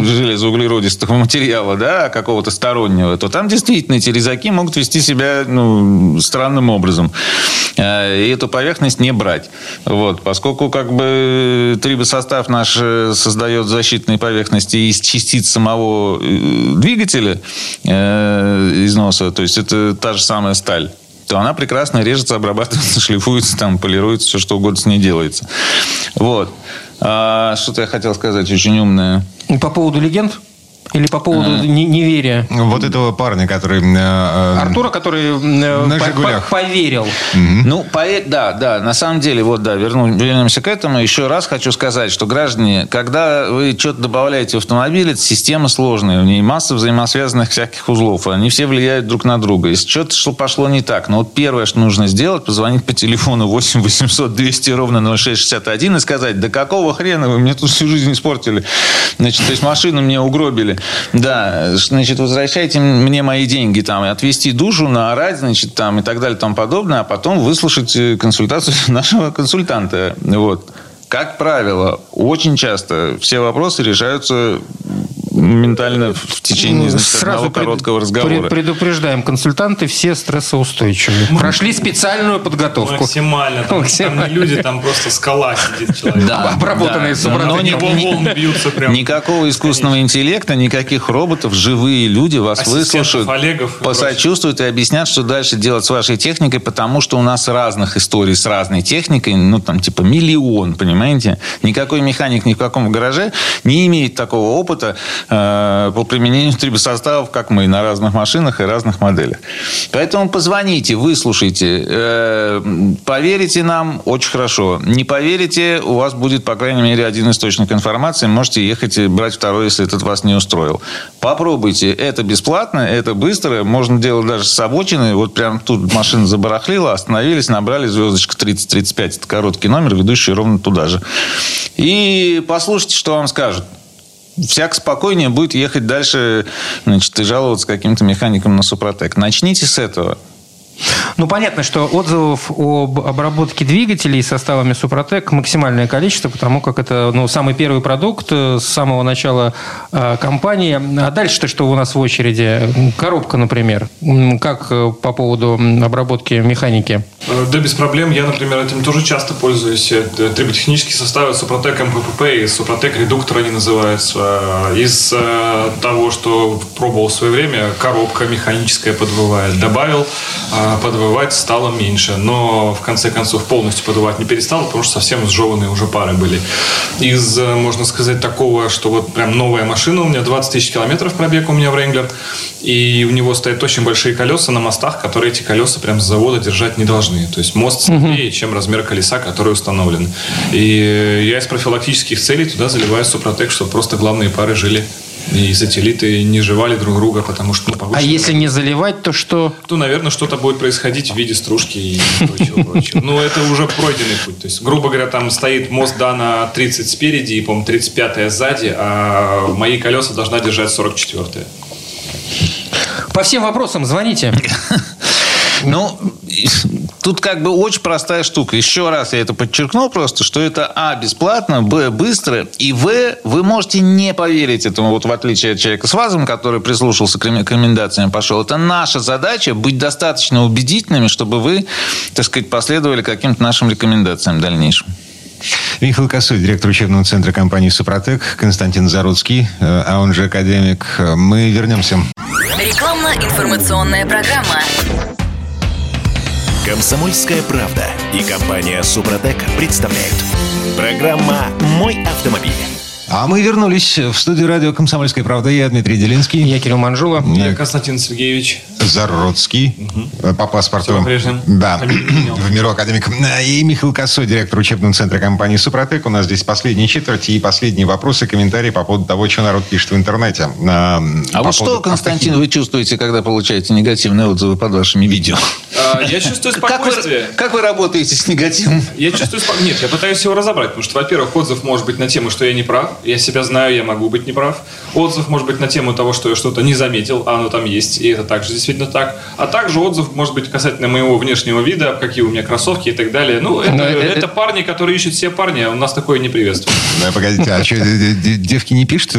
железоуглеродистого материала, да, какого-то стороннего, то там действительно эти резаки могут вести себя ну, странным образом. Э, И эту поверхность не брать. Вот, поскольку как бы трибосостав наш э, создает защитные поверхности из частиц самого э, двигателя износа, то есть это та же самая сталь то она прекрасно режется, обрабатывается, шлифуется, там, полируется, все что угодно с ней делается. Вот. А, что-то я хотел сказать очень умное. По поводу легенд? Или по поводу А. не- неверия? Вот этого парня, который... э, э, Артура, который э, На по- «Жигулях». по- поверил. Ну, поэ- да, да, на самом деле, вот, да, верну, вернемся к этому. Еще раз хочу сказать, что, граждане, когда вы что-то добавляете в автомобиль, это система сложная, в ней масса взаимосвязанных всяких узлов, они все влияют друг на друга. Если что-то что пошло не так, но вот первое, что нужно сделать, позвонить по телефону 8 800 200 ровно 0661 и сказать, да какого хрена вы мне тут всю жизнь испортили? Значит, то есть машину мне угробили. Да, значит, возвращайте мне мои деньги там, и отвезти душу, наорать, значит, там и так далее, и тому подобное, а потом выслушать э, консультацию нашего консультанта. Вот. Как правило, очень часто все вопросы решаются моментально в течение значит, одного пред- короткого разговора. предупреждаем, консультанты все стрессоустойчивые. Прошли специальную подготовку. Максимально. Там, Максимально. там не люди, там просто скала сидит человек. Да, Обработанные да. супротек. Но ни- волн бьются прям. Никакого искусственного интеллекта, никаких роботов, живые люди вас Ассистентов, выслушают, Олегов и посочувствуют и объяснят, что дальше делать с вашей техникой, потому что у нас разных историй с разной техникой, ну там типа миллион, понимаете? Никакой механик ни в каком гараже не имеет такого опыта э, по применению трибосоставов, как мы, на разных машинах и разных моделях. Поэтому позвоните, выслушайте, э, поверите нам, очень хорошо. Не поверите, у вас будет, по крайней мере, один источник информации, можете ехать и брать второй, если этот вас не устроил. Попробуйте, это бесплатно, это быстро, можно делать даже с обочины. Вот прям тут машина забарахлила, остановились, набрали звездочка 3035, это короткий номер, ведущий ровно туда же. И послушайте, что вам скажут всяк спокойнее будет ехать дальше значит, и жаловаться каким-то механикам на Супротек. Начните с этого. Ну, понятно, что отзывов об обработке двигателей составами Супротек максимальное количество, потому как это ну, самый первый продукт э, с самого начала э, компании. А дальше-то что у нас в очереди? Коробка, например. Как э, по поводу обработки механики? Э, Да, без проблем. Я, например, этим тоже часто пользуюсь. Триботехнические составы Супротек МПП и Супротек Редуктор они называются. Из того, что пробовал в свое время, коробка механическая подвывает. Добавил, э, подвывать стало меньше. Но, в конце концов, полностью подвывать не перестал, потому что совсем сжеванные уже пары были. Из, э, можно сказать, такого, что вот прям новая машина, у меня 20 тысяч километров пробег у меня в Wrangler, и у него стоят очень большие колеса на мостах, которые эти колеса прям с завода держать не должны. То есть мост слабее, чем размер колеса, который установлен. И я из профилактических целей туда заливаю супротек, чтобы просто главные пары жили и сателлиты не жевали друг друга, потому что ну, А если не заливать, то что? то, наверное, что-то будет происходить в виде стружки и прочего, прочего. Ну, это уже пройденный путь. То есть, грубо говоря, там стоит мост Дана 30 спереди и, по-моему, 35 сзади, а мои колеса должна держать 44 По всем вопросам звоните. Ну, тут как бы очень простая штука. Еще раз я это подчеркну просто, что это А, бесплатно, Б, быстро, и В, вы можете не поверить этому, вот в отличие от человека с вазом, который прислушался к рекомендациям, пошел. Это наша задача быть достаточно убедительными, чтобы вы, так сказать, последовали каким-то нашим рекомендациям дальнейшим. Михаил Косой, директор учебного центра компании «Супротек», Константин Заруцкий, э, а он же академик. Мы вернемся. Рекламно-информационная программа. Комсомольская правда и компания «Супротек» представляют. Программа «Мой автомобиль». А мы вернулись в студию радио «Комсомольская правда». Я Дмитрий Делинский. Я Кирилл Манжула. Я Константин Сергеевич. Зародский угу. по паспорту. Да, в Миру Академик. И Михаил Косой, директор учебного центра компании «Супротек». У нас здесь последняя четверть и последние вопросы, комментарии по поводу того, что народ пишет в интернете. А, а вы что, Константин, вы чувствуете, когда получаете негативные отзывы под вашими видео? А, я чувствую спокойствие. Как вы, как вы работаете с негативом? Я чувствую спокойствие. Нет, я пытаюсь его разобрать, потому что, во-первых, отзыв может быть на тему, что я не прав. Я себя знаю, я могу быть неправ. Отзыв может быть на тему того, что я что-то не заметил, а оно там есть, и это также действительно так. А также отзыв может быть касательно моего внешнего вида, какие у меня кроссовки и так далее. Ну, это, это, это парни, которые ищут все парни, а у нас такое не приветствует. Да, погодите, а что, девки не пишут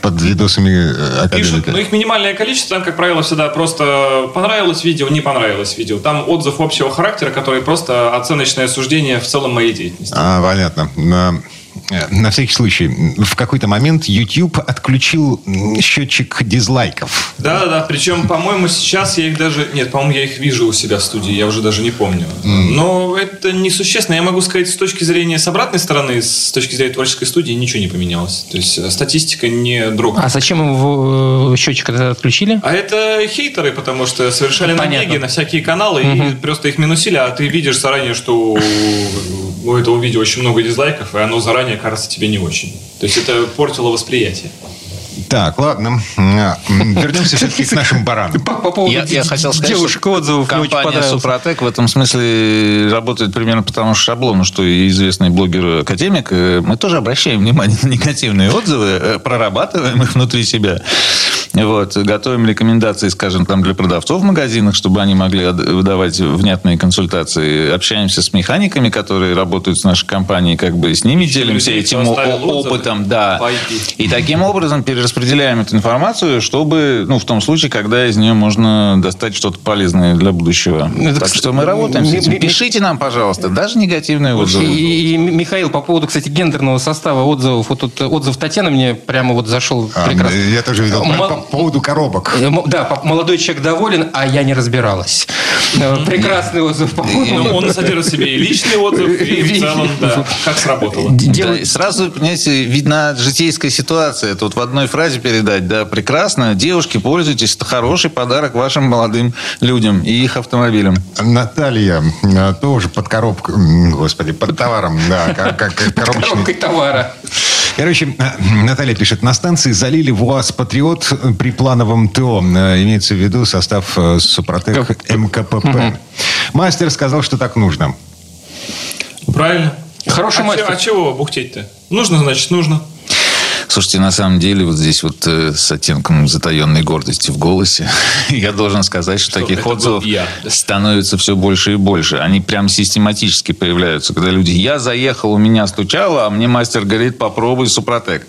под видосами академика? Пишут, но их минимальное количество, там, как правило, всегда просто понравилось видео, не понравилось видео. Там отзыв общего характера, который просто оценочное суждение в целом моей деятельности. А, понятно. Э, на всякий случай, в какой-то момент YouTube отключил счетчик дизлайков. Да, да, причем, по-моему, сейчас я их даже... Нет, по-моему, я их вижу у себя в студии, я уже даже не помню. Mm. Но это несущественно. Я могу сказать, с точки зрения с обратной стороны, с точки зрения творческой студии, ничего не поменялось. То есть э, статистика не дрогнула. А зачем его э, счетчик отключили? А это хейтеры, потому что совершали набеги на всякие каналы mm-hmm. и просто их минусили, а ты видишь заранее, что у этого видео очень много дизлайков, и оно заранее кажется тебе не очень. То есть это портило восприятие. Так, ладно. А, вернемся все-таки к нашим баранам. По, по поводу я, я хотел сказать, девушек отзывов компания Супротек в этом смысле работает примерно по тому же шаблону, что и известный блогер-академик. Э, мы тоже обращаем внимание на негативные отзывы, э, прорабатываем их внутри себя. Вот, готовим рекомендации, скажем, там для продавцов в магазинах, чтобы они могли выдавать внятные консультации. Общаемся с механиками, которые работают с нашей компанией, как бы с ними делимся этим опытом. Да. И таким образом перераспределяем эту информацию, чтобы, ну, в том случае, когда из нее можно достать что-то полезное для будущего. Это, так что мы работаем с этим. Пишите нам, пожалуйста, даже негативные отзывы. И, и, Михаил, по поводу, кстати, гендерного состава отзывов. Вот тут отзыв Татьяны мне прямо вот зашел а, прекрасно. Я тоже видел по поводу коробок. Э, да, молодой человек доволен, а я не разбиралась. Э, прекрасный отзыв. Ну, он содержит в себе и личный отзыв, и в целом, да, как сработало. Да, сразу, понимаете, видна житейская ситуация. Это вот в одной фразе передать, да, прекрасно. Девушки, пользуйтесь, это хороший подарок вашим молодым людям и их автомобилям. Наталья э, тоже под коробкой, господи, под товаром, да, как, как коробочный. Коробкой товара. Короче, Наталья пишет, на станции залили ВУАЗ «Патриот» при плановом ТО. Э, имеется в виду состав э, Супротек МКПП. Мастер сказал, что так нужно. Правильно. Хороший а мастер. Че, а чего бухтеть-то? Нужно, значит, нужно. Слушайте, на самом деле, вот здесь вот э, с оттенком затаенной гордости в голосе, я должен сказать, что, что таких отзывов становится все больше и больше. Они прям систематически появляются, когда люди, я заехал, у меня стучало, а мне мастер говорит, попробуй Супротек.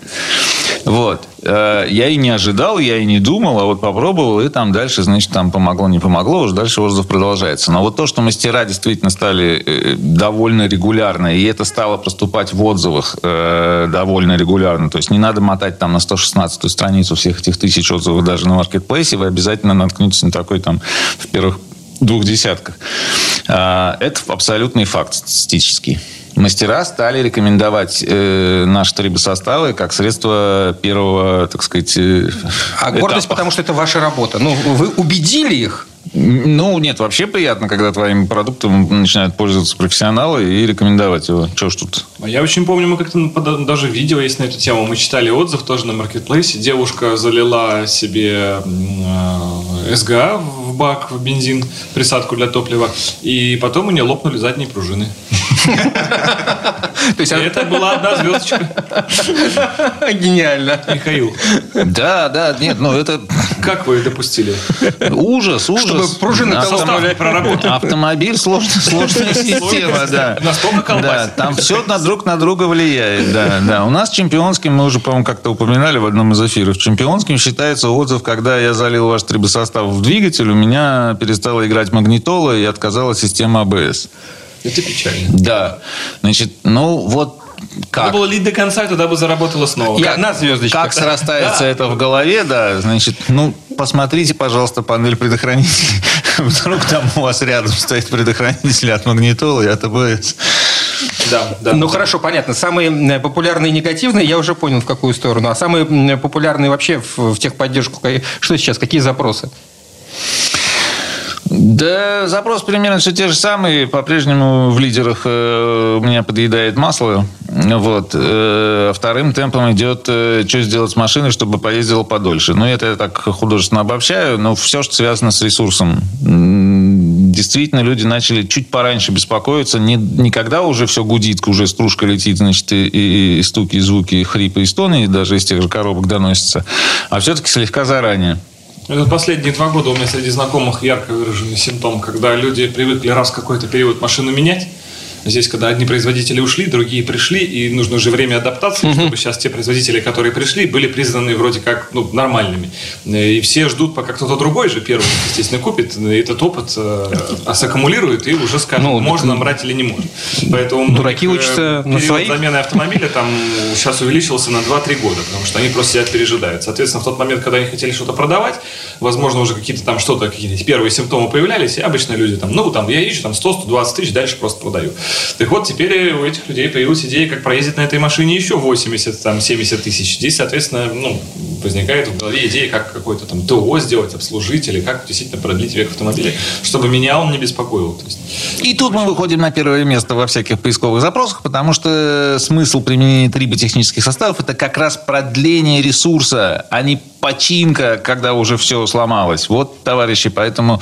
Вот. Э, я и не ожидал, я и не думал, а вот попробовал, и там дальше, значит, там помогло, не помогло, уже дальше отзыв продолжается. Но вот то, что мастера действительно стали э, довольно регулярно, и это стало проступать в отзывах э, довольно регулярно, то есть не надо мотать там на 116-ю страницу всех этих тысяч отзывов даже на маркетплейсе, вы обязательно наткнетесь на такой там в первых двух десятках. Это абсолютный факт статистический мастера стали рекомендовать э, наши трибосоставы как средство первого, так сказать, э, А этапа. гордость, потому что это ваша работа. Ну, вы убедили их? Ну, нет, вообще приятно, когда твоим продуктом начинают пользоваться профессионалы и рекомендовать его. Чего ж тут? А я очень помню, мы как-то даже видео есть на эту тему. Мы читали отзыв тоже на маркетплейсе. Девушка залила себе э, СГА в бак, в бензин, присадку для топлива. И потом у нее лопнули задние пружины. То есть это была одна звездочка. Гениально. Михаил. Да, да, нет, ну это... Как вы допустили? Ужас, ужас. Чтобы пружины проработали. Автомобиль сложная, сложная система, да. Настолько колбасит. Да, там все на друг на друга влияет, да, да. У нас чемпионским, мы уже, по-моему, как-то упоминали в одном из эфиров, чемпионским считается отзыв, когда я залил ваш трибосостав в двигатель, у меня перестала играть магнитола и отказала система АБС. Это печально. Да. Значит, ну вот как? Надо было лить до конца, и тогда бы заработало снова. И одна звездочка. Как срастается это в голове, да, значит, ну, посмотрите, пожалуйста, панель предохранителей. Вдруг там у вас рядом стоит предохранитель от магнитолы и от АБС. Да, да. Ну хорошо, понятно. Самые популярные негативные, я уже понял, в какую сторону. А самые популярные вообще в, в техподдержку, что сейчас, какие запросы? Да, запрос примерно все те же самые. По-прежнему в лидерах э, меня подъедает масло. Вот. Э, вторым темпом идет, э, что сделать с машиной, чтобы поездила подольше. Ну, это я так художественно обобщаю, но все, что связано с ресурсом. Действительно, люди начали чуть пораньше беспокоиться. Не, не когда уже все гудит, уже стружка летит, значит, и, и- и стуки, и звуки, и хрипы, и стоны, даже из тех же коробок доносятся. А все-таки слегка заранее. Это последние два года у меня среди знакомых ярко выраженный симптом, когда люди привыкли раз в какой-то период машину менять. Здесь, когда одни производители ушли, другие пришли, и нужно уже время адаптации, чтобы сейчас те производители, которые пришли, были признаны вроде как ну, нормальными. И все ждут, пока кто-то другой же первый, естественно, купит, и этот опыт э, саккумулирует и уже скажет, Ну, можно так- брать или не можно. Поэтому Дураки многих, учатся э, на своих. замены автомобиля там сейчас увеличился на 2-3 года, потому что они просто себя пережидают. Соответственно, в тот момент, когда они хотели что-то продавать, возможно, уже какие-то там что-то, какие-то первые симптомы появлялись, и обычно люди там, ну, там, я ищу там 100-120 тысяч, дальше просто продаю. Так вот, теперь у этих людей появилась идея, как проездить на этой машине еще 80, там, 70 тысяч. Здесь, соответственно, ну, возникает в голове идея, как какой-то там ТО сделать, обслужить, или как действительно продлить век автомобиля, чтобы меня он не беспокоил. То есть, И тут мы выходим на первое место во всяких поисковых запросах, потому что смысл применения триботехнических составов – это как раз продление ресурса, а не починка, когда уже все сломалось. Вот, товарищи, поэтому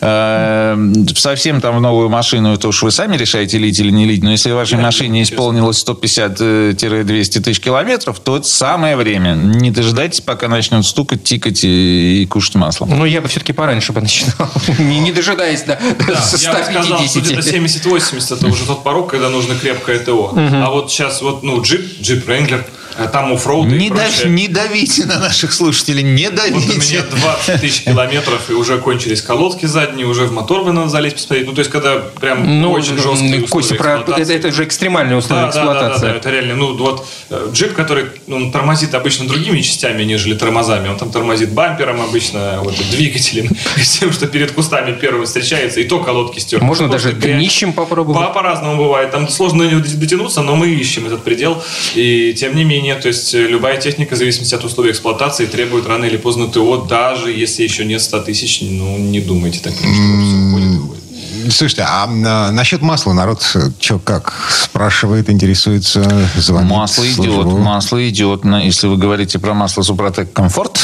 э, совсем там в новую машину, это уж вы сами решаете, лить или не лить, но если в вашей машине исполнилось 150-200 тысяч километров, то это самое время. Не дожидайтесь, пока начнет стукать, тикать и, и кушать масло. Ну, я бы все-таки пораньше бы начинал, не, не дожидаясь до Да, со я бы сказал, что где-то 150. 70-80 это уже тот порог, когда нужно крепкое ТО. А вот сейчас вот, ну, джип, джип Wrangler, а там оффроуд Не, прочее. не давите на наших слушателей, не Вот у меня давите. 20 тысяч километров, и уже кончились колодки задние, уже в мотор бы надо залезть посмотреть. Ну, то есть, когда прям Ну, очень жесткие Костя, про, это, эксплуатации. это же экстремальные условия Да, да, да, да, эксплуатации. да, это реально. Ну, вот э, джип, который он тормозит обычно другими частями, нежели тормозами. Он там тормозит бампером обычно, вот, двигателем, тем, что перед кустами первым встречается, и то колодки стерты. Можно даже днищем попробовать. По- По-разному бывает. Там сложно дотянуться, но мы ищем этот предел. И тем не менее, то есть э, любая техника, в зависимости от условий эксплуатации, требует рано или поздно ТО, даже если еще нет 100 тысяч, ну, не думайте так, что все уходит и уходит. Слушайте, а на- насчет масла народ что как спрашивает, интересуется, звонит? Масло идет, масло идет. На- Если вы говорите про масло Супротек Комфорт,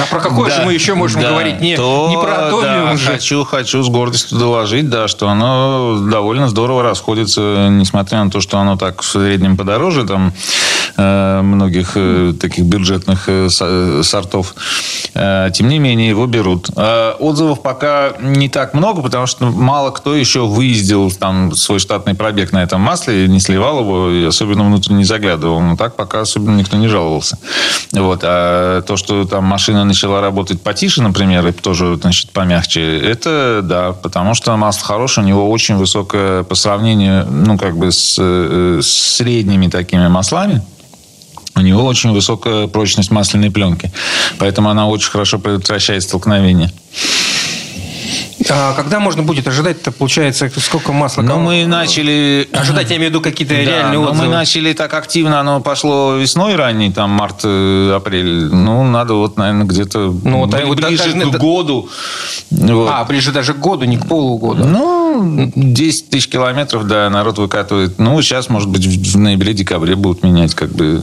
А про какое же мы еще можем да, говорить? Не, то, не про Атомиум да, же. Хочу, хочу с гордостью доложить, да, что оно довольно здорово расходится, несмотря на то, что оно так в среднем подороже, там, э, многих э, таких бюджетных э, со- э, сортов. Э, тем не менее, его берут. Э, отзывов пока не так много, потому что мало кто еще выездил там свой штатный пробег на этом масле, не сливал его, и особенно внутрь не заглядывал. Но так пока особенно никто не жаловался. Вот. А то, что там машина начала работать потише, например, и тоже, значит, помягче, это да, потому что масло хорошее, у него очень высокое по сравнению, ну, как бы с, э, с средними такими маслами, у него очень высокая прочность масляной пленки. Поэтому она очень хорошо предотвращает столкновение. А когда можно будет ожидать-то, получается, сколько масла? Кому- мы начали... Ожидать, я имею в виду, какие-то Да, реальные но отзывы. мы начали так активно, оно пошло весной ранней, там март, э, апрель. Ну, надо вот, наверное, где-то Ну, вот, бли- вот ближе даже- к году. Вот. А, ближе даже к году, не к полугода. Ну, 10 тысяч километров, да, народ выкатывает. Ну, сейчас, может быть, в ноябре-декабре будут менять, как бы.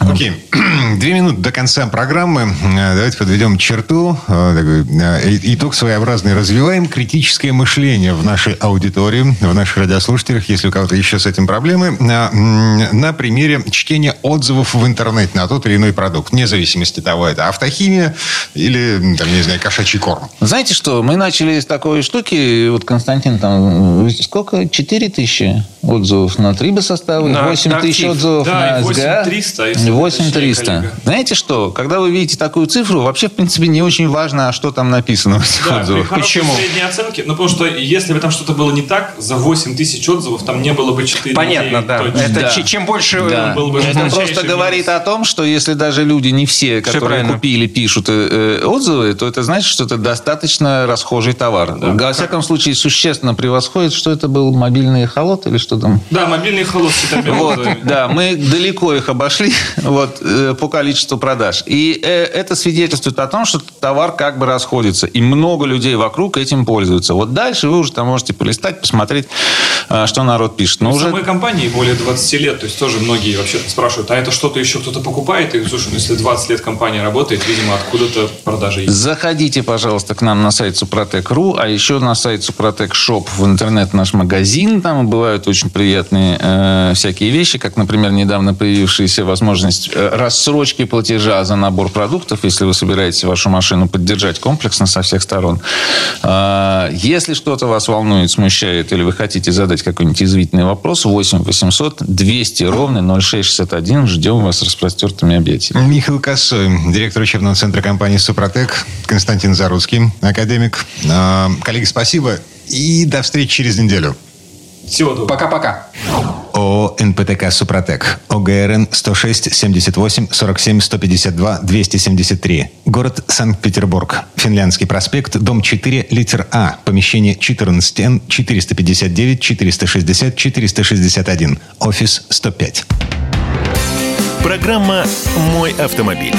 Окей. Две минуты до конца программы. Э, Давайте подведем черту. Э, э, Итог своеобразный. Развиваем критическое мышление в нашей аудитории, в наших радиослушателях, если у кого-то еще с этим проблемы, на, на примере чтения отзывов в интернете на тот или иной продукт. Вне зависимости от того, это автохимия или, там, не знаю, кошачий корм. Знаете что, мы начали с такой штуки, вот Константин там, сколько? 4 тысячи отзывов на Триба составы, На- 8 на тысяч актив. отзывов Да, на СГА. 8300, если 8300. коллега. Знаете что? Когда вы видите такую цифру, вообще, в принципе, не очень важно, а что там написано в этих Да, отзывах. Почему? средней оценке, ну потому что если бы там что-то было не так, за 8 тысяч отзывов там не было бы 4 Понятно, да. Это Да. чем больше... Да. был бы Это просто говорит минус. о том, что если даже люди не все, которые правильно. купили, пишут э, э, отзывы, то это значит, что это достаточно расхожий товар. Во всяком случае, существенно превосходит, что это был мобильный холод или что там? Да, мобильный холод Вот, да, мы далеко их обошли вот, э, по количеству продаж. И э, это свидетельствует о том, что товар как бы расходится. И много людей вокруг этим пользуются. Вот дальше вы уже там можете полистать, посмотреть, э, что народ пишет. Но В уже самой компании более 20 лет, то есть тоже многие вообще спрашивают, а это что-то еще кто-то покупает? И слушай, ну если 20 лет компания работает, видимо, откуда-то продажи есть. Заходите, пожалуйста, к нам на сайт Супротек.ру, а еще на сайт Супротек Shop в интернет наш магазин. Там бывают очень приятные э, всякие вещи, как, например, недавно появившаяся возможность э, рассрочки платежа за набор продуктов, если вы собираетесь вашу машину поддержать комплексно со всех сторон. А, если что-то вас волнует, смущает, или вы хотите задать какой-нибудь извительный вопрос, 8 800 200 ровно 0661. Ждем вас распростертыми объятиями. Михаил Косой, директор учебного центра компании «Супротек», Константин Заруцкий, академик. А, Коллеги, спасибо и до встречи через неделю. Всего доброго. Пока-пока. ООО «НПТК Супротек». ОГРН 106 78 47 152 273. Город Санкт-Петербург. Финляндский проспект, дом 4, литер А. Помещение 14Н 459 460 461. Офис 105. Программа «Мой автомобиль».